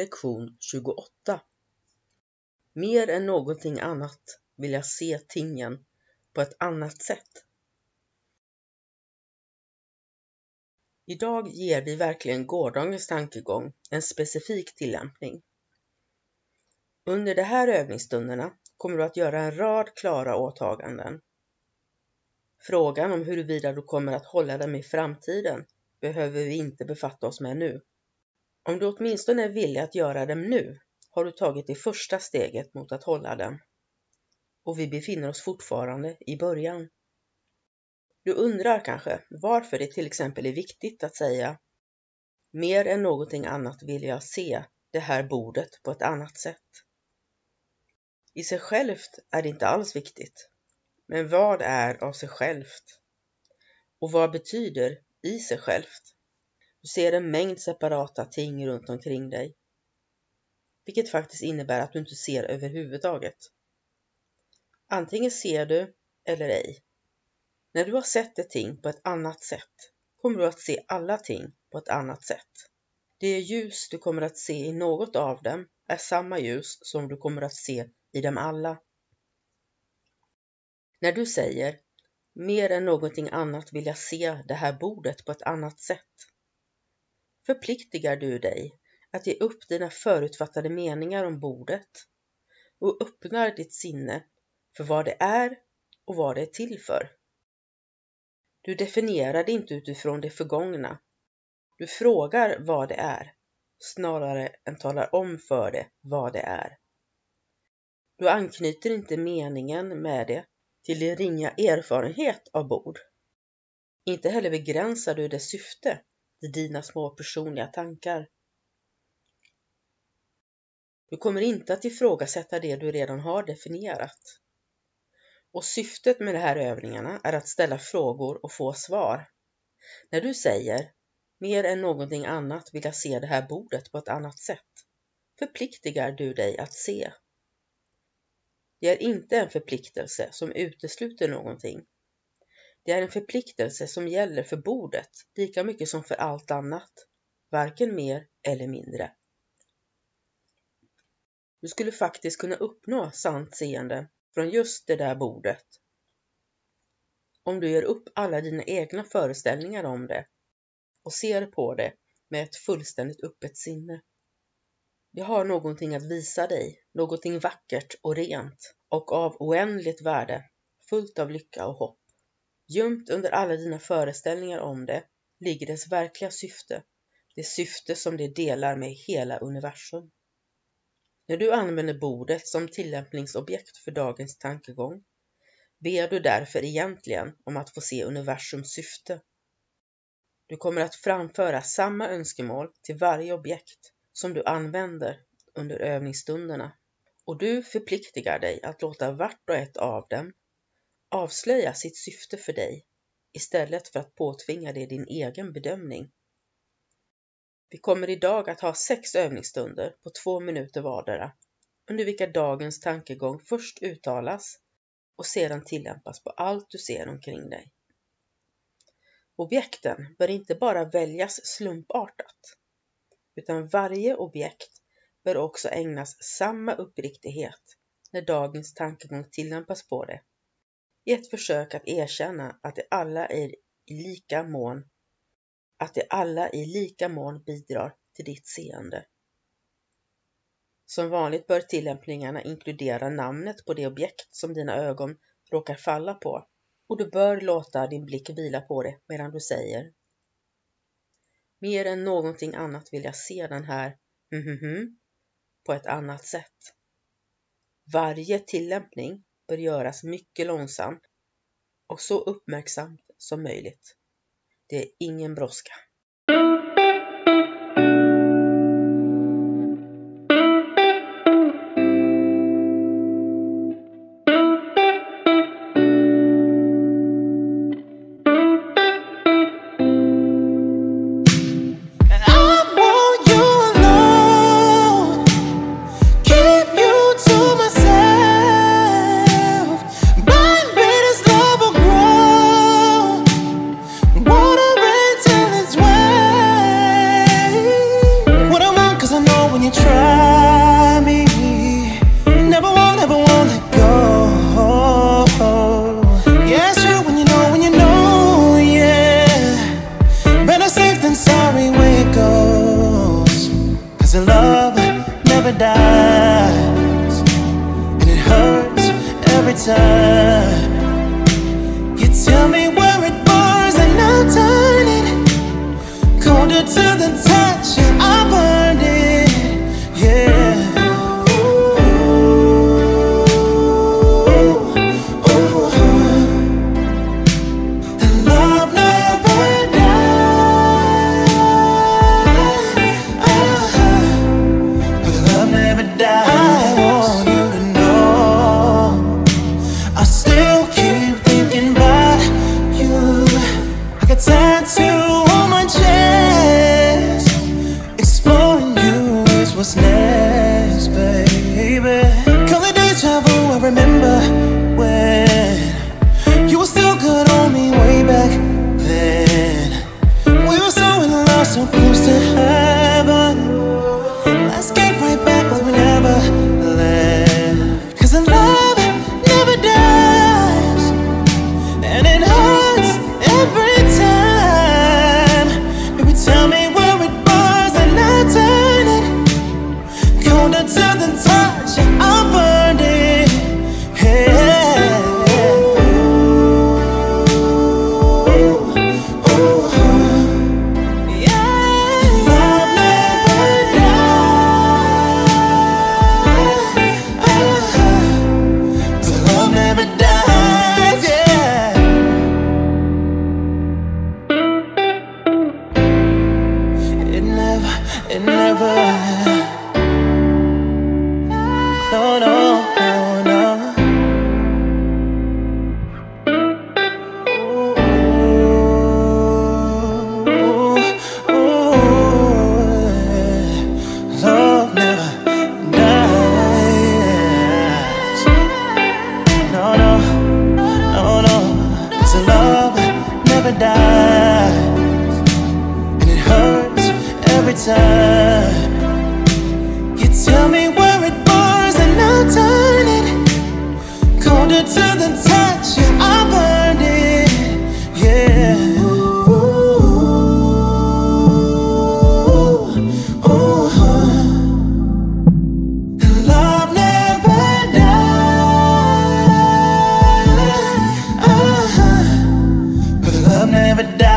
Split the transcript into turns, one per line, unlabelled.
Lektion 28 Mer än någonting annat vill jag se tingen på ett annat sätt. Idag ger vi verkligen gårdagens tankegång en specifik tillämpning. Under de här övningsstunderna kommer du att göra en rad klara åtaganden. Frågan om huruvida du kommer att hålla dem i framtiden behöver vi inte befatta oss med nu. Om du åtminstone är villig att göra dem nu har du tagit det första steget mot att hålla dem. Och vi befinner oss fortfarande i början. Du undrar kanske varför det till exempel är viktigt att säga Mer än någonting annat vill jag se det här bordet på ett annat sätt. I sig självt är det inte alls viktigt. Men vad är av sig självt? Och vad betyder i sig självt? Du ser en mängd separata ting runt omkring dig. Vilket faktiskt innebär att du inte ser överhuvudtaget. Antingen ser du eller ej. När du har sett ett ting på ett annat sätt kommer du att se alla ting på ett annat sätt. Det ljus du kommer att se i något av dem är samma ljus som du kommer att se i dem alla. När du säger mer än någonting annat vill jag se det här bordet på ett annat sätt förpliktigar du dig att ge upp dina förutfattade meningar om bordet och öppnar ditt sinne för vad det är och vad det är till för. Du definierar det inte utifrån det förgångna. Du frågar vad det är snarare än talar om för det vad det är. Du anknyter inte meningen med det till din ringa erfarenhet av bord. Inte heller begränsar du dess syfte till dina små personliga tankar. Du kommer inte att ifrågasätta det du redan har definierat. Och syftet med de här övningarna är att ställa frågor och få svar. När du säger mer än någonting annat vill jag se det här bordet på ett annat sätt förpliktigar du dig att se. Det är inte en förpliktelse som utesluter någonting det är en förpliktelse som gäller för bordet lika mycket som för allt annat, varken mer eller mindre. Du skulle faktiskt kunna uppnå sant seende från just det där bordet. Om du ger upp alla dina egna föreställningar om det och ser på det med ett fullständigt öppet sinne. Det har någonting att visa dig, någonting vackert och rent och av oändligt värde, fullt av lycka och hopp. Gömt under alla dina föreställningar om det ligger dess verkliga syfte, det syfte som det delar med hela universum. När du använder bordet som tillämpningsobjekt för dagens tankegång ber du därför egentligen om att få se universums syfte. Du kommer att framföra samma önskemål till varje objekt som du använder under övningsstunderna och du förpliktigar dig att låta vart och ett av dem avslöja sitt syfte för dig istället för att påtvinga det din egen bedömning. Vi kommer idag att ha sex övningsstunder på två minuter vardera under vilka dagens tankegång först uttalas och sedan tillämpas på allt du ser omkring dig. Objekten bör inte bara väljas slumpartat, utan varje objekt bör också ägnas samma uppriktighet när dagens tankegång tillämpas på det. I ett försök att erkänna att de alla är i lika mån att de alla i lika mån bidrar till ditt seende. Som vanligt bör tillämpningarna inkludera namnet på det objekt som dina ögon råkar falla på och du bör låta din blick vila på det medan du säger Mer än någonting annat vill jag se den här mm, hm, på ett annat sätt. Varje tillämpning bör göras mycket långsamt och så uppmärksamt som möjligt. Det är ingen brådska.
the love never dies, and it hurts every time. You tell me where it burns, and I turn it colder to the touch, I burn. them touch, yeah, I burned it, yeah. never die. Uh-huh.